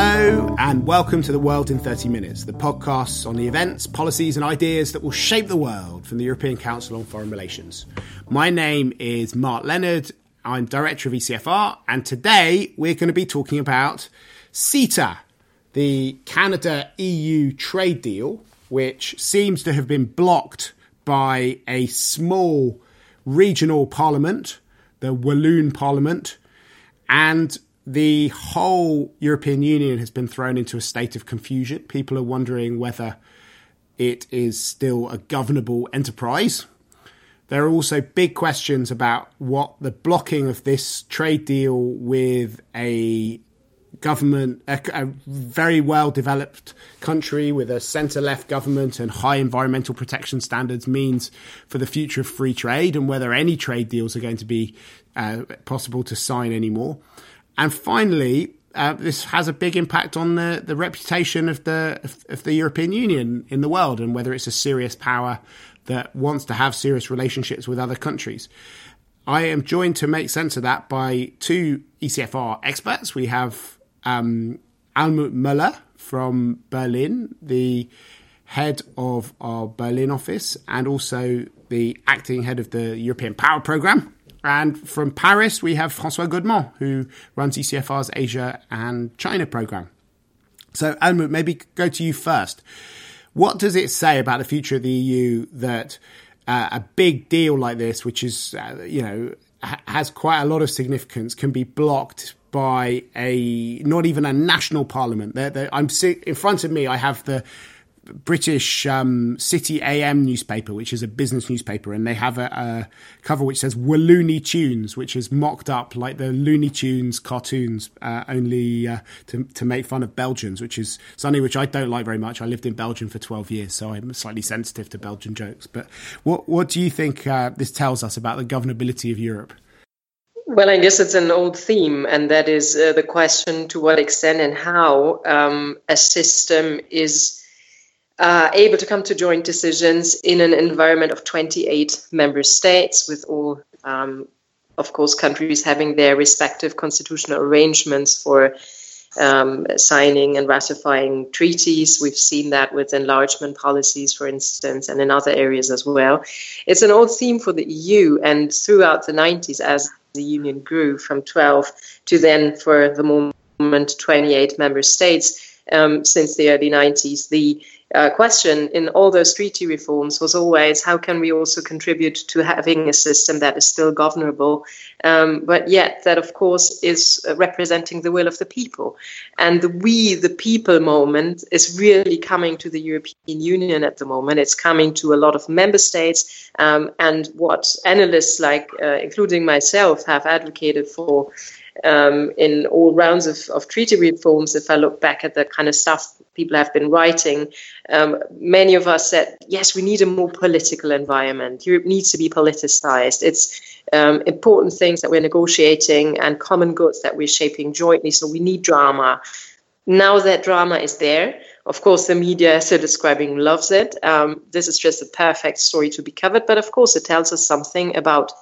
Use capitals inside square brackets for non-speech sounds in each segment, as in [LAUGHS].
Hello, and welcome to The World in 30 Minutes, the podcast on the events, policies, and ideas that will shape the world from the European Council on Foreign Relations. My name is Mark Leonard. I'm director of ECFR, and today we're going to be talking about CETA, the Canada EU trade deal, which seems to have been blocked by a small regional parliament, the Walloon Parliament, and the whole European Union has been thrown into a state of confusion. People are wondering whether it is still a governable enterprise. There are also big questions about what the blocking of this trade deal with a government, a, a very well developed country with a centre left government and high environmental protection standards means for the future of free trade and whether any trade deals are going to be uh, possible to sign anymore. And finally, uh, this has a big impact on the, the reputation of the of, of the European Union in the world and whether it's a serious power that wants to have serious relationships with other countries. I am joined to make sense of that by two ECFR experts. We have um, Almut Möller from Berlin, the head of our Berlin office, and also the acting head of the European Power Programme. And from Paris, we have Francois Godement, who runs ECFR's Asia and China program. So, Almut, maybe go to you first. What does it say about the future of the EU that uh, a big deal like this, which is, uh, you know, ha- has quite a lot of significance, can be blocked by a not even a national parliament? They're, they're, I'm in front of me. I have the British um, City AM newspaper, which is a business newspaper, and they have a, a, cover which says "Walloony Tunes," which is mocked up like the Looney Tunes cartoons, uh, only uh, to, to make fun of Belgians, which is something which I don't like very much. I lived in Belgium for twelve years, so I'm slightly sensitive to Belgian jokes. But what what do you think uh, this tells us about the governability of Europe? Well, I guess it's an old theme, and that is uh, the question to what extent and how um, a system is uh, able to come to joint decisions in an environment of 28 member states, with all, um, of course, countries having their respective constitutional arrangements for um, signing and ratifying treaties. We've seen that with enlargement policies, for instance, and in other areas as well. It's an old theme for the EU, and throughout the 90s, as the Union grew from 12 to then, for the moment, 28 member states. Um, since the early 90s, the uh, question in all those treaty reforms was always how can we also contribute to having a system that is still governable, um, but yet that, of course, is representing the will of the people. And the we, the people moment is really coming to the European Union at the moment. It's coming to a lot of member states. Um, and what analysts like, uh, including myself, have advocated for um, in all rounds of, of treaty reforms, if I look back at the kind of stuff people have been writing, um, many of us said, yes, we need a more political environment. Europe needs to be politicized. It's um, important things that we're negotiating and common goods that we're shaping jointly. So we need drama. Now that drama is there, of course, the media, as so describing, loves it. Um, this is just a perfect story to be covered, but of course, it tells us something about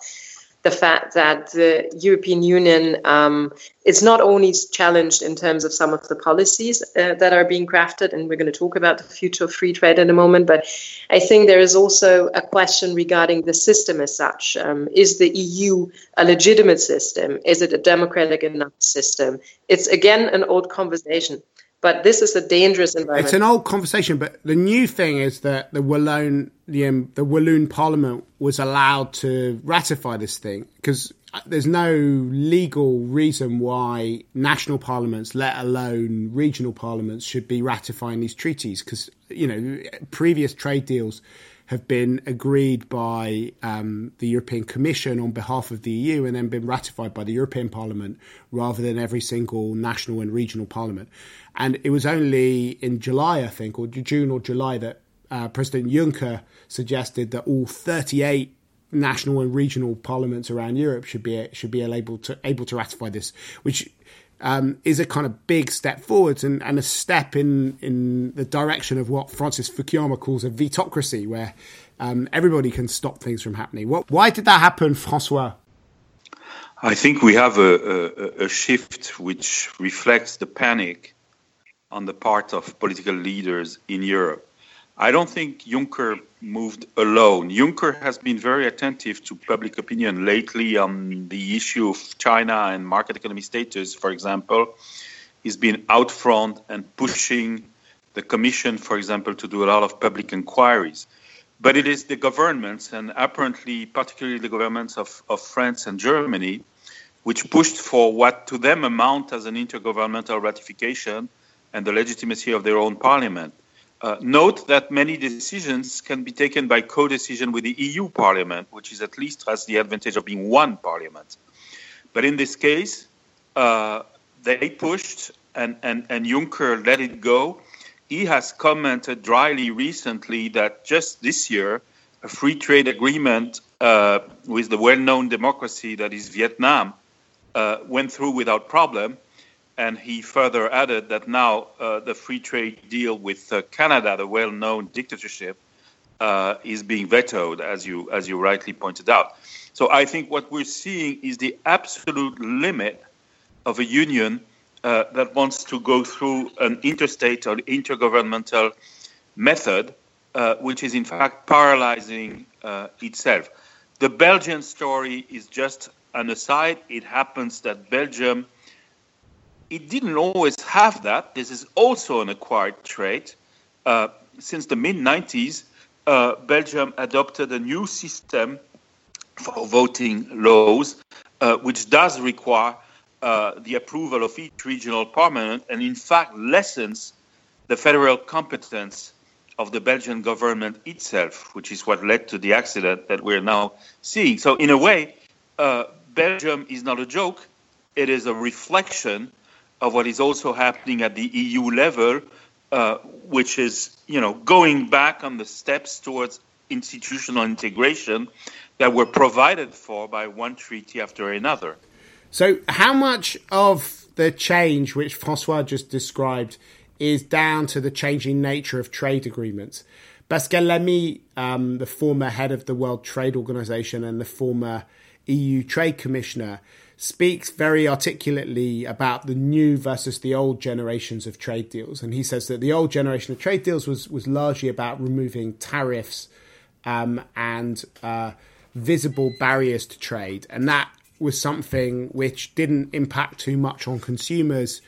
the fact that the European Union um, is not only challenged in terms of some of the policies uh, that are being crafted, and we're going to talk about the future of free trade in a moment, but I think there is also a question regarding the system as such. Um, is the EU a legitimate system? Is it a democratic enough system? It's again an old conversation. But this is a dangerous environment. It's an old conversation, but the new thing is that the Walloon, the, um, the Walloon Parliament was allowed to ratify this thing because there's no legal reason why national parliaments, let alone regional parliaments, should be ratifying these treaties. Because you know, previous trade deals have been agreed by um, the European Commission on behalf of the EU and then been ratified by the European Parliament rather than every single national and regional parliament. And it was only in July, I think, or June or July, that uh, President Juncker suggested that all 38 national and regional parliaments around Europe should be should be able to able to ratify this, which um, is a kind of big step forwards and, and a step in in the direction of what Francis Fukuyama calls a vetocracy, where um, everybody can stop things from happening. What, why did that happen, Francois? I think we have a, a, a shift which reflects the panic on the part of political leaders in Europe. I don't think Juncker moved alone. Juncker has been very attentive to public opinion lately on the issue of China and market economy status, for example. He's been out front and pushing the Commission, for example, to do a lot of public inquiries. But it is the governments, and apparently, particularly the governments of, of France and Germany, which pushed for what to them amount as an intergovernmental ratification and the legitimacy of their own parliament. Uh, note that many decisions can be taken by co-decision with the EU Parliament, which is at least has the advantage of being one parliament. But in this case, uh, they pushed and, and, and Juncker let it go. He has commented dryly recently that just this year, a free trade agreement uh, with the well-known democracy that is Vietnam uh, went through without problem and he further added that now uh, the free trade deal with uh, Canada, the well-known dictatorship, uh, is being vetoed, as you as you rightly pointed out. So I think what we're seeing is the absolute limit of a union uh, that wants to go through an interstate or intergovernmental method, uh, which is in fact paralyzing uh, itself. The Belgian story is just an aside. It happens that Belgium it didn't always have that. This is also an acquired trait. Uh, since the mid 90s, uh, Belgium adopted a new system for voting laws, uh, which does require uh, the approval of each regional parliament and, in fact, lessens the federal competence of the Belgian government itself, which is what led to the accident that we're now seeing. So, in a way, uh, Belgium is not a joke, it is a reflection of what is also happening at the EU level, uh, which is, you know, going back on the steps towards institutional integration that were provided for by one treaty after another. So, how much of the change which Francois just described is down to the changing nature of trade agreements? Pascal Lamy, um, the former head of the World Trade Organization and the former EU Trade Commissioner, speaks very articulately about the new versus the old generations of trade deals. And he says that the old generation of trade deals was, was largely about removing tariffs um, and uh, visible barriers to trade. And that was something which didn't impact too much on consumers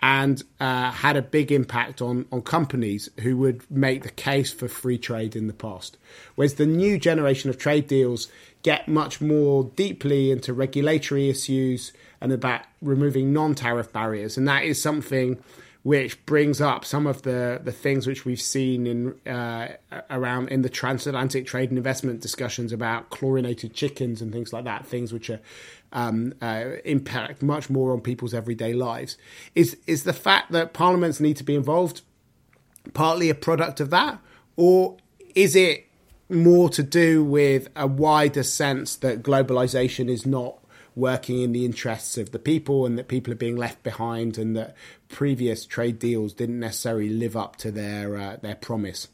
and uh, had a big impact on, on companies who would make the case for free trade in the past. Whereas the new generation of trade deals get much more deeply into regulatory issues and about removing non-tariff barriers, and that is something which brings up some of the, the things which we've seen in uh, around in the transatlantic trade and investment discussions about chlorinated chickens and things like that, things which are um, uh, impact much more on people's everyday lives. Is is the fact that parliaments need to be involved partly a product of that, or is it more to do with a wider sense that globalization is not working in the interests of the people and that people are being left behind and that previous trade deals didn't necessarily live up to their uh, their promise.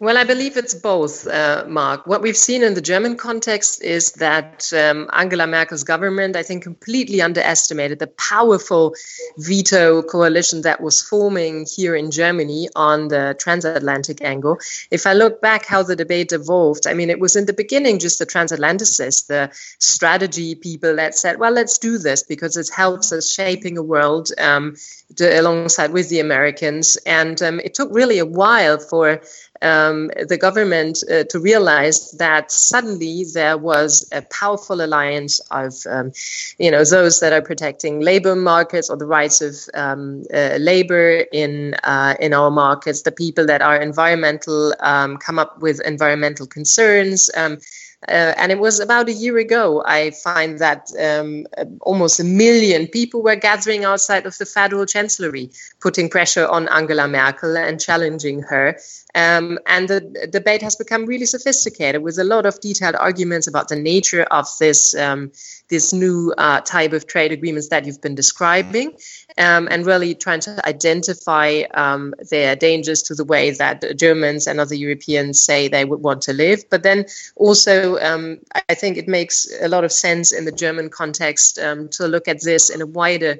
Well, I believe it's both, uh, Mark. What we've seen in the German context is that um, Angela Merkel's government, I think, completely underestimated the powerful veto coalition that was forming here in Germany on the transatlantic angle. If I look back how the debate evolved, I mean, it was in the beginning just the transatlanticists, the strategy people that said, well, let's do this because it helps us shaping a world um, to, alongside with the Americans. And um, it took really a while for um, the government uh, to realize that suddenly there was a powerful alliance of, um, you know, those that are protecting labor markets or the rights of um, uh, labor in uh, in our markets, the people that are environmental um, come up with environmental concerns. Um, uh, and it was about a year ago, I find that um, almost a million people were gathering outside of the federal chancellery, putting pressure on Angela Merkel and challenging her. Um, and the debate has become really sophisticated with a lot of detailed arguments about the nature of this, um, this new uh, type of trade agreements that you've been describing um, and really trying to identify um, their dangers to the way that Germans and other Europeans say they would want to live. But then also, um, I think it makes a lot of sense in the German context um, to look at this in a wider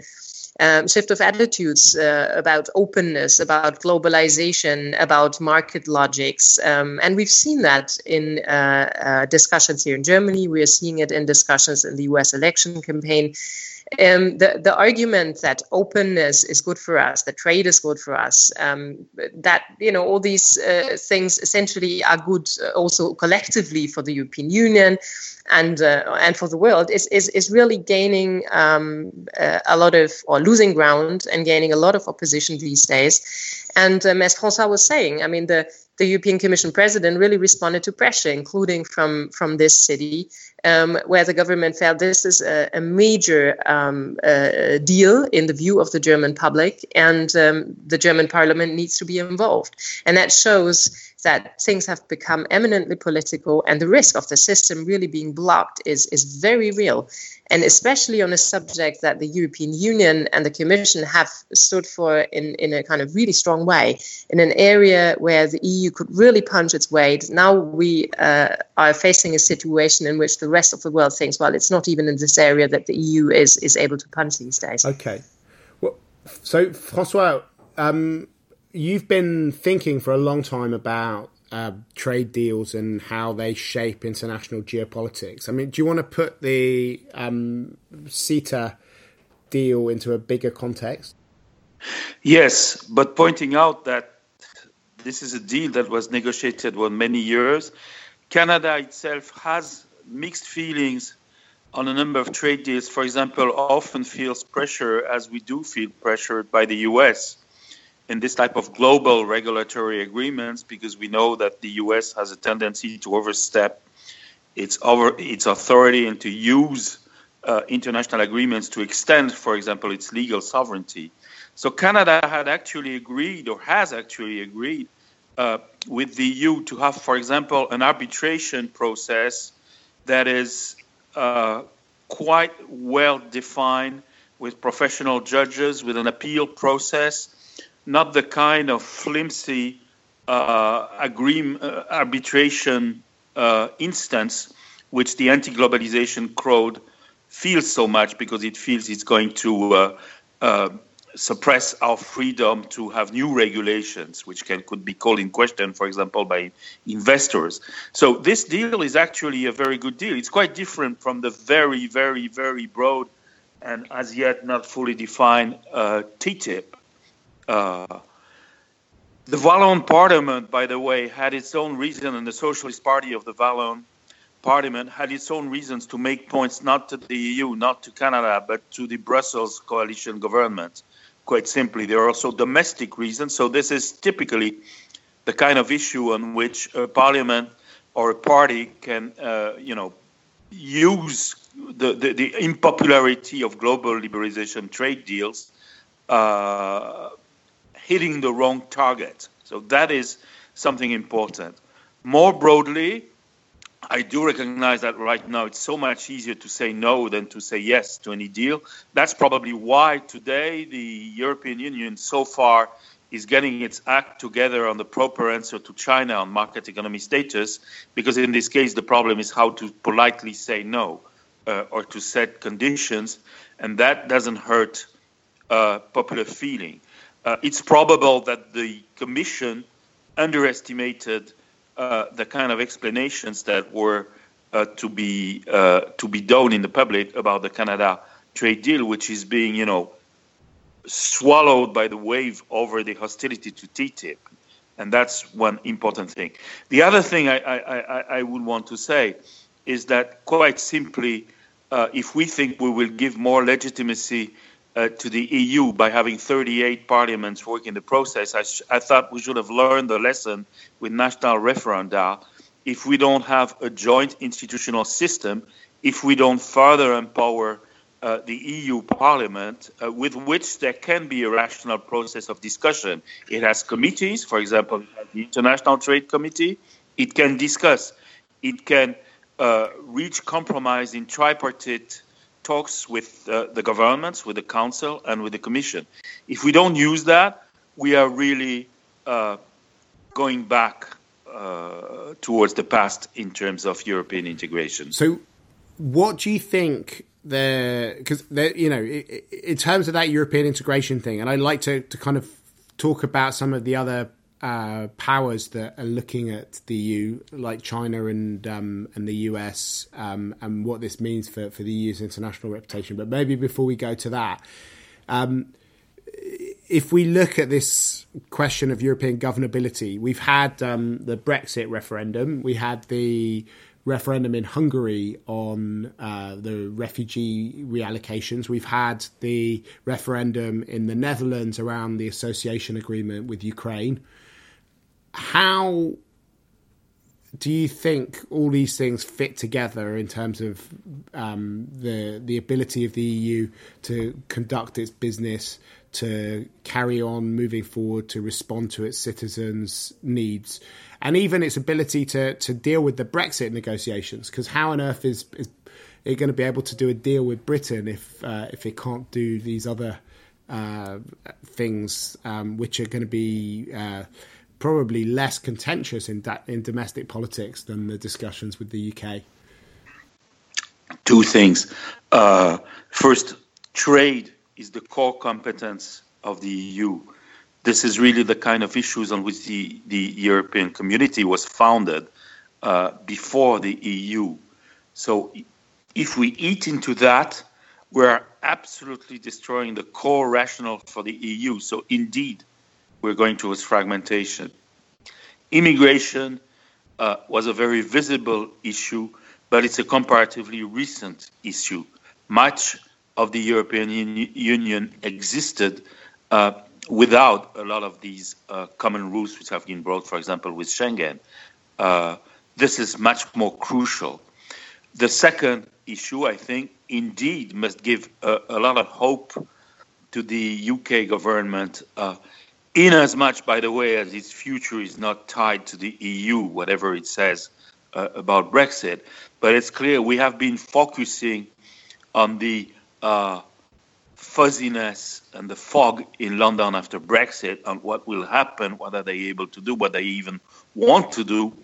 um, shift of attitudes uh, about openness, about globalization, about market logics. Um, and we've seen that in uh, uh, discussions here in Germany. We are seeing it in discussions in the US election campaign. Um, the, the argument that openness is good for us, that trade is good for us, um, that you know all these uh, things essentially are good uh, also collectively for the European Union and uh, and for the world is is, is really gaining um, uh, a lot of or losing ground and gaining a lot of opposition these days. And um, as François was saying, I mean the the European Commission president really responded to pressure, including from from this city, um, where the government felt this is a, a major um, uh, deal in the view of the German public, and um, the German Parliament needs to be involved, and that shows that things have become eminently political, and the risk of the system really being blocked is is very real and especially on a subject that the European Union and the Commission have stood for in, in a kind of really strong way, in an area where the EU could really punch its weight. Now we uh, are facing a situation in which the rest of the world thinks, well, it's not even in this area that the EU is, is able to punch these days. Okay. Well, so, Francois, um, you've been thinking for a long time about uh, trade deals and how they shape international geopolitics. I mean, do you want to put the um, CETA deal into a bigger context? Yes, but pointing out that this is a deal that was negotiated for many years. Canada itself has mixed feelings on a number of trade deals. For example, often feels pressure, as we do feel pressured by the US in this type of global regulatory agreements because we know that the US has a tendency to overstep its over its authority and to use uh, international agreements to extend, for example, its legal sovereignty. So Canada had actually agreed or has actually agreed uh, with the EU to have, for example, an arbitration process that is uh, quite well defined with professional judges, with an appeal process not the kind of flimsy uh, agreement, uh, arbitration uh, instance which the anti-globalization crowd feels so much because it feels it's going to uh, uh, suppress our freedom to have new regulations, which can could be called in question, for example, by investors. So this deal is actually a very good deal. It's quite different from the very, very, very broad and as yet not fully defined uh, TTIP. Uh, the Wallon Parliament, by the way, had its own reason, and the Socialist Party of the Wallon Parliament had its own reasons to make points not to the EU, not to Canada, but to the Brussels coalition government. Quite simply, there are also domestic reasons. So this is typically the kind of issue on which a parliament or a party can, uh, you know, use the, the, the, impopularity of global liberalization trade deals uh, hitting the wrong target. So that is something important. More broadly, I do recognize that right now it's so much easier to say no than to say yes to any deal. That's probably why today the European Union so far is getting its act together on the proper answer to China on market economy status, because in this case the problem is how to politely say no uh, or to set conditions, and that doesn't hurt uh, popular feeling. Uh, it's probable that the Commission underestimated uh, the kind of explanations that were uh, to be uh, to be done in the public about the Canada trade deal, which is being, you know, swallowed by the wave over the hostility to TTIP, and that's one important thing. The other thing I, I, I would want to say is that quite simply, uh, if we think we will give more legitimacy uh, to the EU by having 38 parliaments working the process. I, sh- I, thought we should have learned the lesson with national referenda. If we don't have a joint institutional system, if we don't further empower uh, the EU Parliament, uh, with which there can be a rational process of discussion. It has committees, for example, the International Trade Committee. It can discuss. It can uh, reach compromise in tripartite talks with uh, the governments, with the council, and with the commission. If we don't use that, we are really uh, going back uh, towards the past in terms of European integration. So, what do you think the because you know in terms of that European integration thing, and I'd like to to kind of talk about some of the other uh, powers that are looking at the EU, like China and um, and the US, um, and what this means for, for the EU's international reputation. But maybe before we go to that, um, if we look at this question of European governability, we've had um, the Brexit referendum, we had the referendum in Hungary on uh, the refugee reallocations. We've had the referendum in the Netherlands around the association agreement with Ukraine. How do you think all these things fit together in terms of um, the the ability of the EU to conduct its business, to carry on moving forward, to respond to its citizens' needs, and even its ability to to deal with the Brexit negotiations? Because how on earth is is it going to be able to do a deal with Britain if uh, if it can't do these other uh, things, um, which are going to be uh, probably less contentious in da- in domestic politics than the discussions with the UK? Two things. Uh, first, trade is the core competence of the EU. This is really the kind of issues on which the, the European community was founded uh, before the EU. So if we eat into that, we're absolutely destroying the core rationale for the EU. So indeed, we're going towards fragmentation. Immigration uh, was a very visible issue, but it's a comparatively recent issue. Much of the European Union existed uh, without a lot of these uh, common rules which have been brought, for example, with Schengen. Uh, this is much more crucial. The second issue, I think, indeed must give a, a lot of hope to the UK government uh, in as much, by the way, as its future is not tied to the EU, whatever it says uh, about Brexit. But it's clear we have been focusing on the uh, fuzziness and the fog in London after Brexit on what will happen, what are they able to do, what they even want to do.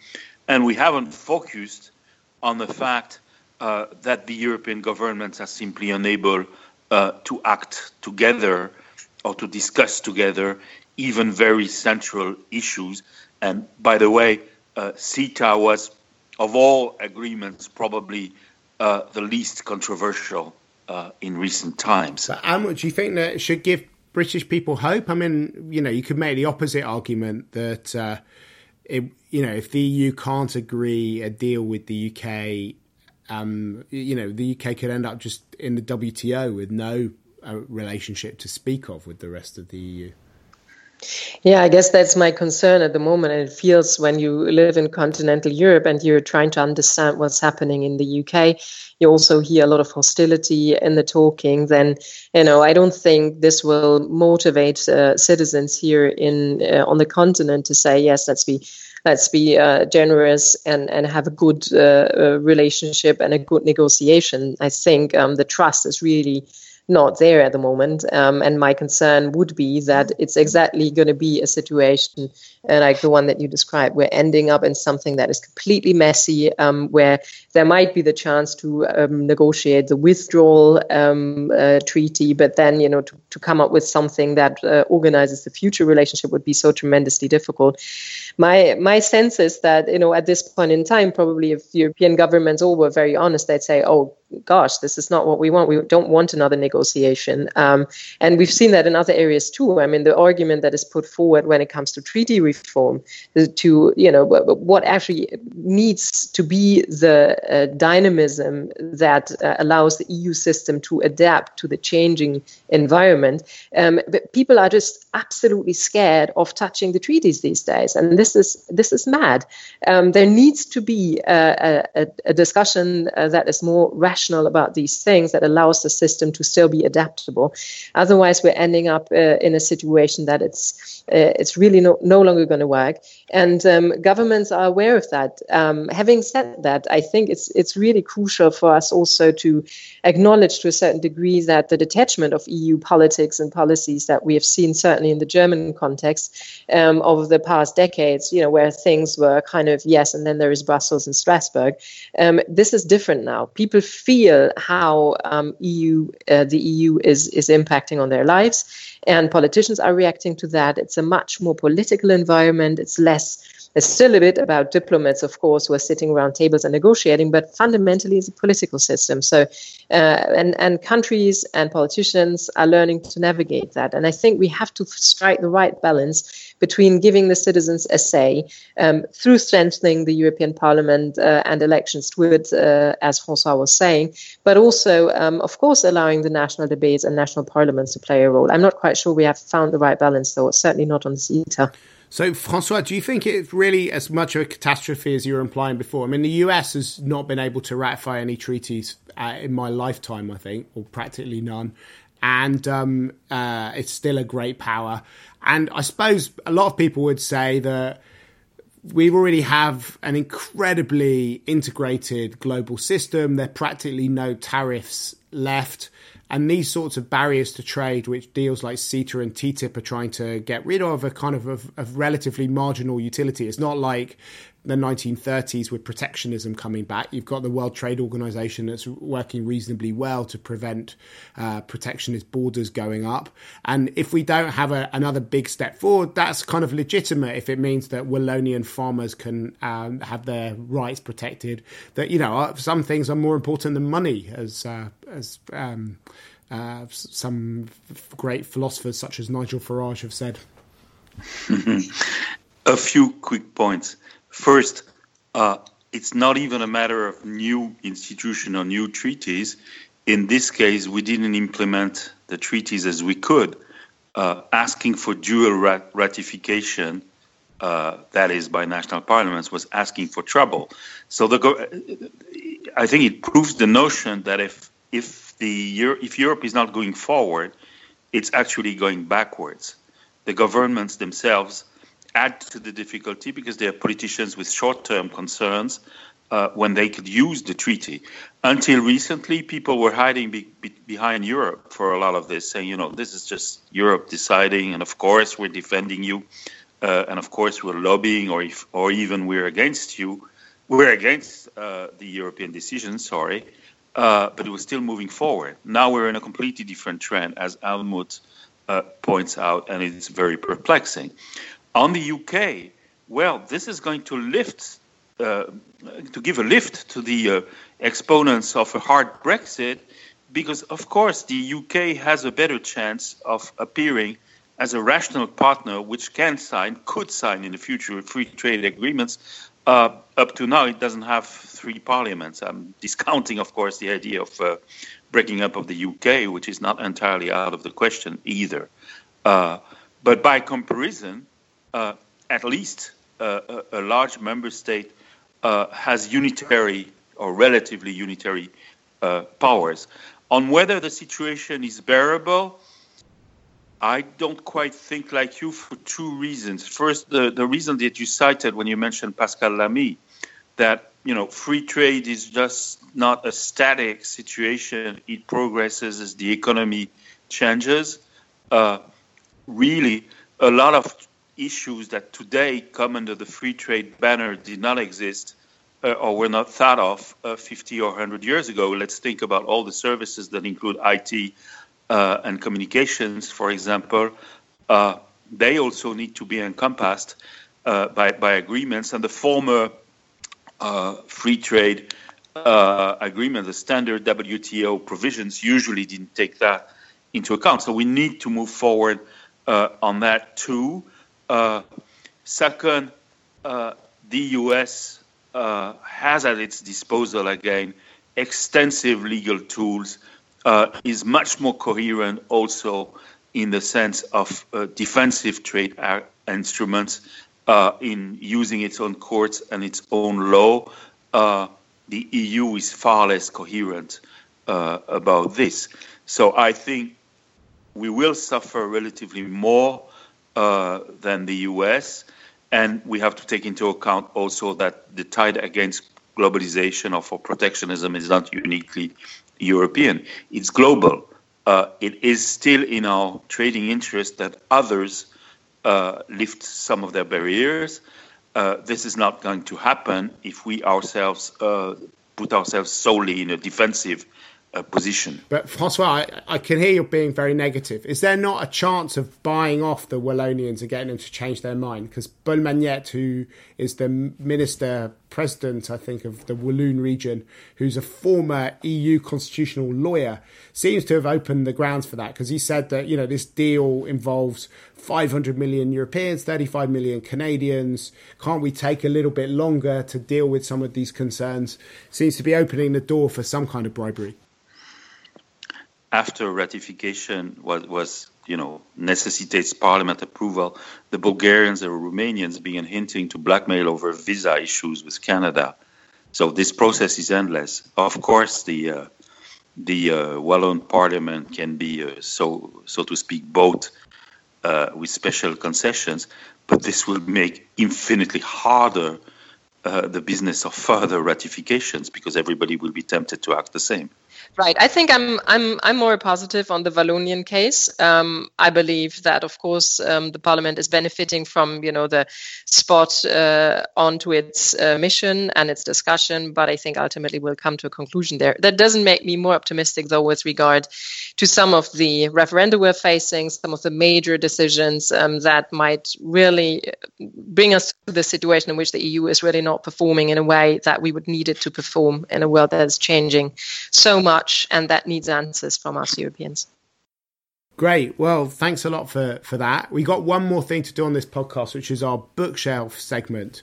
And we haven't focused on the fact uh, that the European governments are simply unable uh, to act together or to discuss together even very central issues. And by the way, uh, CETA was, of all agreements, probably uh, the least controversial uh, in recent times. But how do you think that should give British people hope? I mean, you know, you could make the opposite argument that, uh, it, you know, if the EU can't agree a deal with the UK, um, you know, the UK could end up just in the WTO with no uh, relationship to speak of with the rest of the EU. Yeah, I guess that's my concern at the moment. And it feels when you live in continental Europe and you're trying to understand what's happening in the UK, you also hear a lot of hostility in the talking. Then, you know, I don't think this will motivate uh, citizens here in uh, on the continent to say yes, let's be let's be uh, generous and and have a good uh, uh, relationship and a good negotiation. I think um, the trust is really not there at the moment. Um, and my concern would be that it's exactly going to be a situation uh, like the one that you described. We're ending up in something that is completely messy, um, where there might be the chance to um, negotiate the withdrawal um, uh, treaty, but then you know to, to come up with something that uh, organizes the future relationship would be so tremendously difficult. My my sense is that you know at this point in time, probably if European governments all were very honest, they'd say, "Oh gosh, this is not what we want. We don't want another negotiation." Um, and we've seen that in other areas too. I mean, the argument that is put forward when it comes to treaty reform, to you know what actually needs to be the uh, dynamism that uh, allows the EU system to adapt to the changing environment. Um, but people are just absolutely scared of touching the treaties these days, and this is this is mad. Um, there needs to be a, a, a discussion uh, that is more rational about these things that allows the system to still still be adaptable. Otherwise, we're ending up uh, in a situation that it's uh, it's really no, no longer going to work. And um, governments are aware of that. Um, having said that, I think it's it's really crucial for us also to acknowledge to a certain degree that the detachment of EU politics and policies that we have seen certainly in the German context um, over the past decades, you know, where things were kind of yes, and then there is Brussels and Strasbourg. Um, this is different now. People feel how um, EU, uh, the EU is is impacting on their lives, and politicians are reacting to that. It's a much more political environment. It's less it's still a bit about diplomats, of course, who are sitting around tables and negotiating, but fundamentally it's a political system. So, uh, and and countries and politicians are learning to navigate that. And I think we have to strike the right balance between giving the citizens a say um, through strengthening the European Parliament uh, and elections to it, uh, as Francois was saying, but also, um, of course, allowing the national debates and national parliaments to play a role. I'm not quite sure we have found the right balance, though. It's certainly not on CETA. So, Francois, do you think it's really as much of a catastrophe as you were implying before? I mean, the US has not been able to ratify any treaties uh, in my lifetime, I think, or practically none. And um, uh, it's still a great power. And I suppose a lot of people would say that we already have an incredibly integrated global system. There are practically no tariffs left. And these sorts of barriers to trade, which deals like CETA and TTIP are trying to get rid of, are kind of of, of relatively marginal utility. It's not like the 1930s with protectionism coming back. You've got the World Trade Organization that's working reasonably well to prevent uh, protectionist borders going up. And if we don't have a, another big step forward, that's kind of legitimate if it means that Wallonian farmers can um, have their rights protected. That you know, uh, some things are more important than money, as uh, as um, uh, some great philosophers such as Nigel Farage have said. [LAUGHS] a few quick points. First, uh, it's not even a matter of new institution or new treaties. In this case, we didn't implement the treaties as we could. Uh, asking for dual rat- ratification, uh, that is by national parliaments, was asking for trouble. So the go- I think it proves the notion that if if the if Europe is not going forward, it's actually going backwards. The governments themselves add to the difficulty because they are politicians with short-term concerns uh, when they could use the treaty. Until recently, people were hiding be, be, behind Europe for a lot of this, saying, you know, this is just Europe deciding, and of course we're defending you, uh, and of course we're lobbying, or if, or even we're against you. We're against uh, the European decision, sorry, uh, but it was still moving forward. Now we're in a completely different trend, as Almut uh, points out, and it's very perplexing. On the UK, well, this is going to lift, uh, to give a lift to the uh, exponents of a hard Brexit, because of course the UK has a better chance of appearing as a rational partner which can sign, could sign in the future free trade agreements. Uh, up to now, it doesn't have three parliaments. I'm discounting, of course, the idea of uh, breaking up of the UK, which is not entirely out of the question either. Uh, but by comparison, at least uh, a, a, large member state uh, has unitary or relatively unitary powers. On whether the situation is bearable, I don't quite think like you for two reasons. First, the, the reason that you cited when you mentioned Pascal Lamy, that you know free trade is just not a static situation; it progresses as the economy changes. Uh, really, a lot of issues that today come under the free trade banner did not exist uh, or were not thought of uh, 50 or 100 years ago. Let's think about all the services that include IT uh, and communications, for example. Uh, they also need to be encompassed uh, by, by agreements. And the former uh, free trade agreement, the standard WTO provisions, usually didn't take that into account. So we need to move forward on that too. Uh, second, uh, the US uh, has at its disposal again extensive legal tools, uh, is much more coherent also in the sense of uh, defensive trade instruments uh, in using its own courts and its own law. the EU is far less coherent uh, about this. So I think we will suffer relatively more uh, than the US. And we have to take into account also that the tide against globalization or for protectionism is not uniquely European, it's global. Uh, it is still in our trading interest that others uh, lift some of their barriers. Uh, this is not going to happen if we ourselves uh, put ourselves solely in a defensive uh, position. But Francois, I, I, can hear you being very negative. Is there not a chance of buying off the Wallonians and getting them to change their mind? Because Paul who is the minister president, I think, of the Walloon region, who's a former EU constitutional lawyer, seems to have opened the grounds for that because he said that you know this deal involves 500 million Europeans, 35 million Canadians. Can't we take a little bit longer to deal with some of these concerns? Seems to be opening the door for some kind of bribery after ratification was, was you know necessitates parliament approval, the Bulgarians and Romanians began hinting to blackmail over visa issues with Canada. So this process is endless. Of course, the uh, the uh, Wallon Parliament can be uh, so so to speak both uh, with special concessions, but this will make infinitely harder uh, the business of further ratifications because everybody will be tempted to act the same. Right. I think I'm I'm I'm more positive on the Wallonian case. Um, I believe that, of course, um, the Parliament is benefiting from you know the spot uh, onto its uh, mission and its discussion, but I think ultimately we'll come to a conclusion there. That doesn't make me more optimistic, though, with regard to some of the referenda we're facing, some of the major decisions um, that might really bring us to the situation in which the EU is really not performing in a way that we would need it to perform in a world that is changing so much and that needs answers from us Europeans. Great. Well, thanks a lot for, for that. We got one more thing to do on this podcast, which is our bookshelf segment.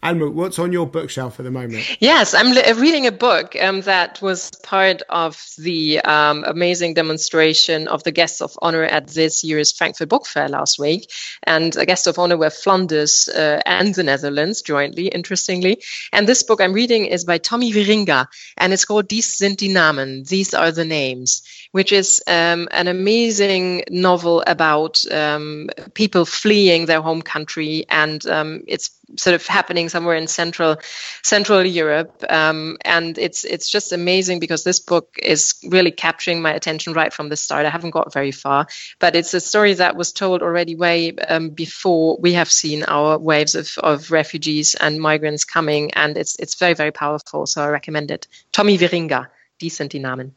Almut, what's on your bookshelf at the moment? Yes, I'm li- reading a book um, that was part of the um, amazing demonstration of the guests of honor at this year's Frankfurt Book Fair last week. And a guest of honor were Flanders uh, and the Netherlands jointly, interestingly. And this book I'm reading is by Tommy Wieringa, and it's called Dies sind die Namen. These are the names which is um, an amazing novel about um, people fleeing their home country, and um, it's sort of happening somewhere in central Central Europe, um, and it's it's just amazing because this book is really capturing my attention right from the start. I haven't got very far, but it's a story that was told already way um, before we have seen our waves of, of refugees and migrants coming, and it's it's very very powerful. So I recommend it. Tommy Wieringa, sind die Namen.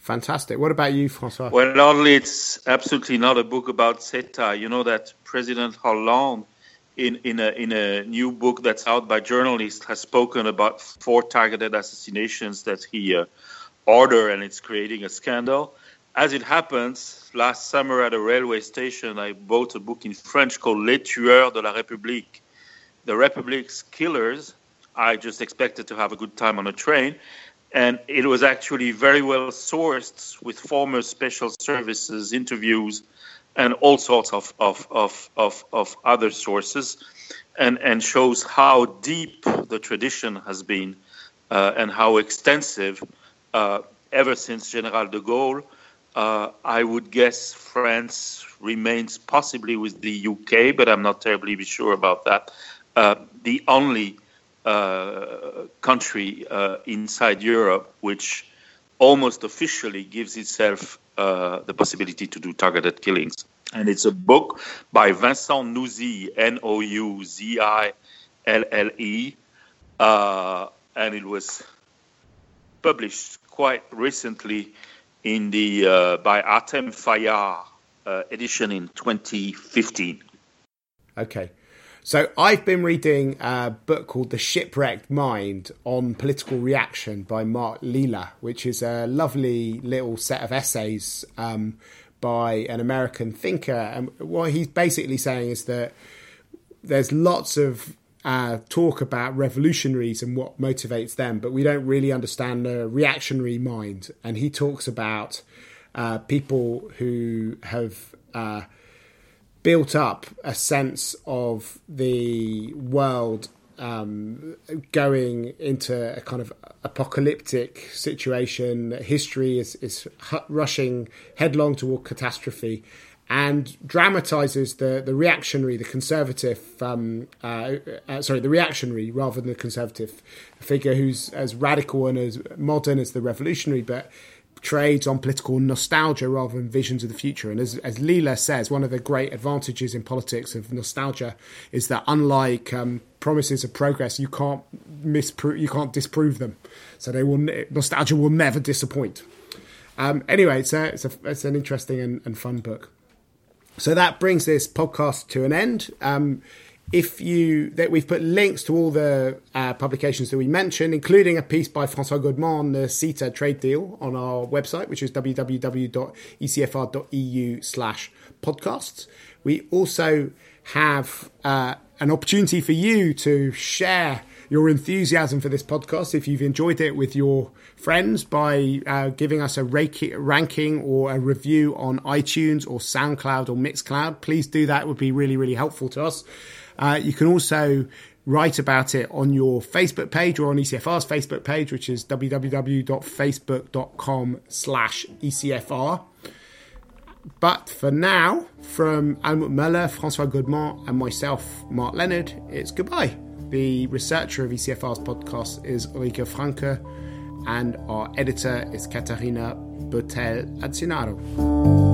Fantastic. What about you, Francois? Well, only it's absolutely not a book about CETA. You know that President Hollande, in, in, a, in a new book that's out by journalists, has spoken about four targeted assassinations that he uh, ordered, and it's creating a scandal. As it happens, last summer at a railway station, I bought a book in French called Les Tueurs de la République. The Republic's killers. I just expected to have a good time on a train and it was actually very well sourced with former special services interviews and all sorts of, of, of, of, of other sources and, and shows how deep the tradition has been uh, and how extensive uh, ever since General de Gaulle. Uh, I would guess France remains possibly with the UK, but I'm not terribly sure about that. Uh, the only uh, country uh, inside Europe which almost officially gives itself uh, the possibility to do targeted killings. And it's a book by Vincent Nouzille, N O U Z I L L E, uh, and it was published quite recently in the uh, by Arthème Fayard edition in 2015. Okay. So I've been reading a book called The Shipwrecked Mind on political reaction by Mark Lilla, which is a lovely little set of essays um, by an American thinker. And what he's basically saying is that there's lots of uh, talk about revolutionaries and what motivates them, but we don't really understand the reactionary mind. And he talks about uh, people who have uh, built up a sense of the world um, going into a kind of apocalyptic situation. History is, is rushing headlong toward catastrophe and dramatizes the, the reactionary, the conservative, um, uh, uh, sorry, the reactionary rather than the conservative figure who's as radical and as modern as the revolutionary, but trades on political nostalgia rather than visions of the future. And as, as Lilla says, one of the great advantages in politics of nostalgia is that unlike um, promises of progress, you can't misprove, you can't disprove them. So they will nostalgia will never disappoint. Um, anyway, it's, a, it's, a, it's an interesting and, and, fun book. So that brings this podcast to an end. Um, if you that we've put links to all the uh, publications that we mentioned, including a piece by Francois Godement on the CETA trade deal on our website, which is www.ecfr.eu slash podcasts. We also have uh, an opportunity for you to share your enthusiasm for this podcast if you've enjoyed it with your friends by uh, giving us a ranking or a review on iTunes or SoundCloud or Mixcloud. Please do that; it would be really, really helpful to us. Uh, you can also write about it on your Facebook page or on ECFR's Facebook page, which is www.facebook.com slash ECFR. But for now, from Almut Möller, Francois Godement, and myself, Mark Leonard, it's goodbye. The researcher of ECFR's podcast is Ulrike Franke, and our editor is Katarina Botel Adzinaro.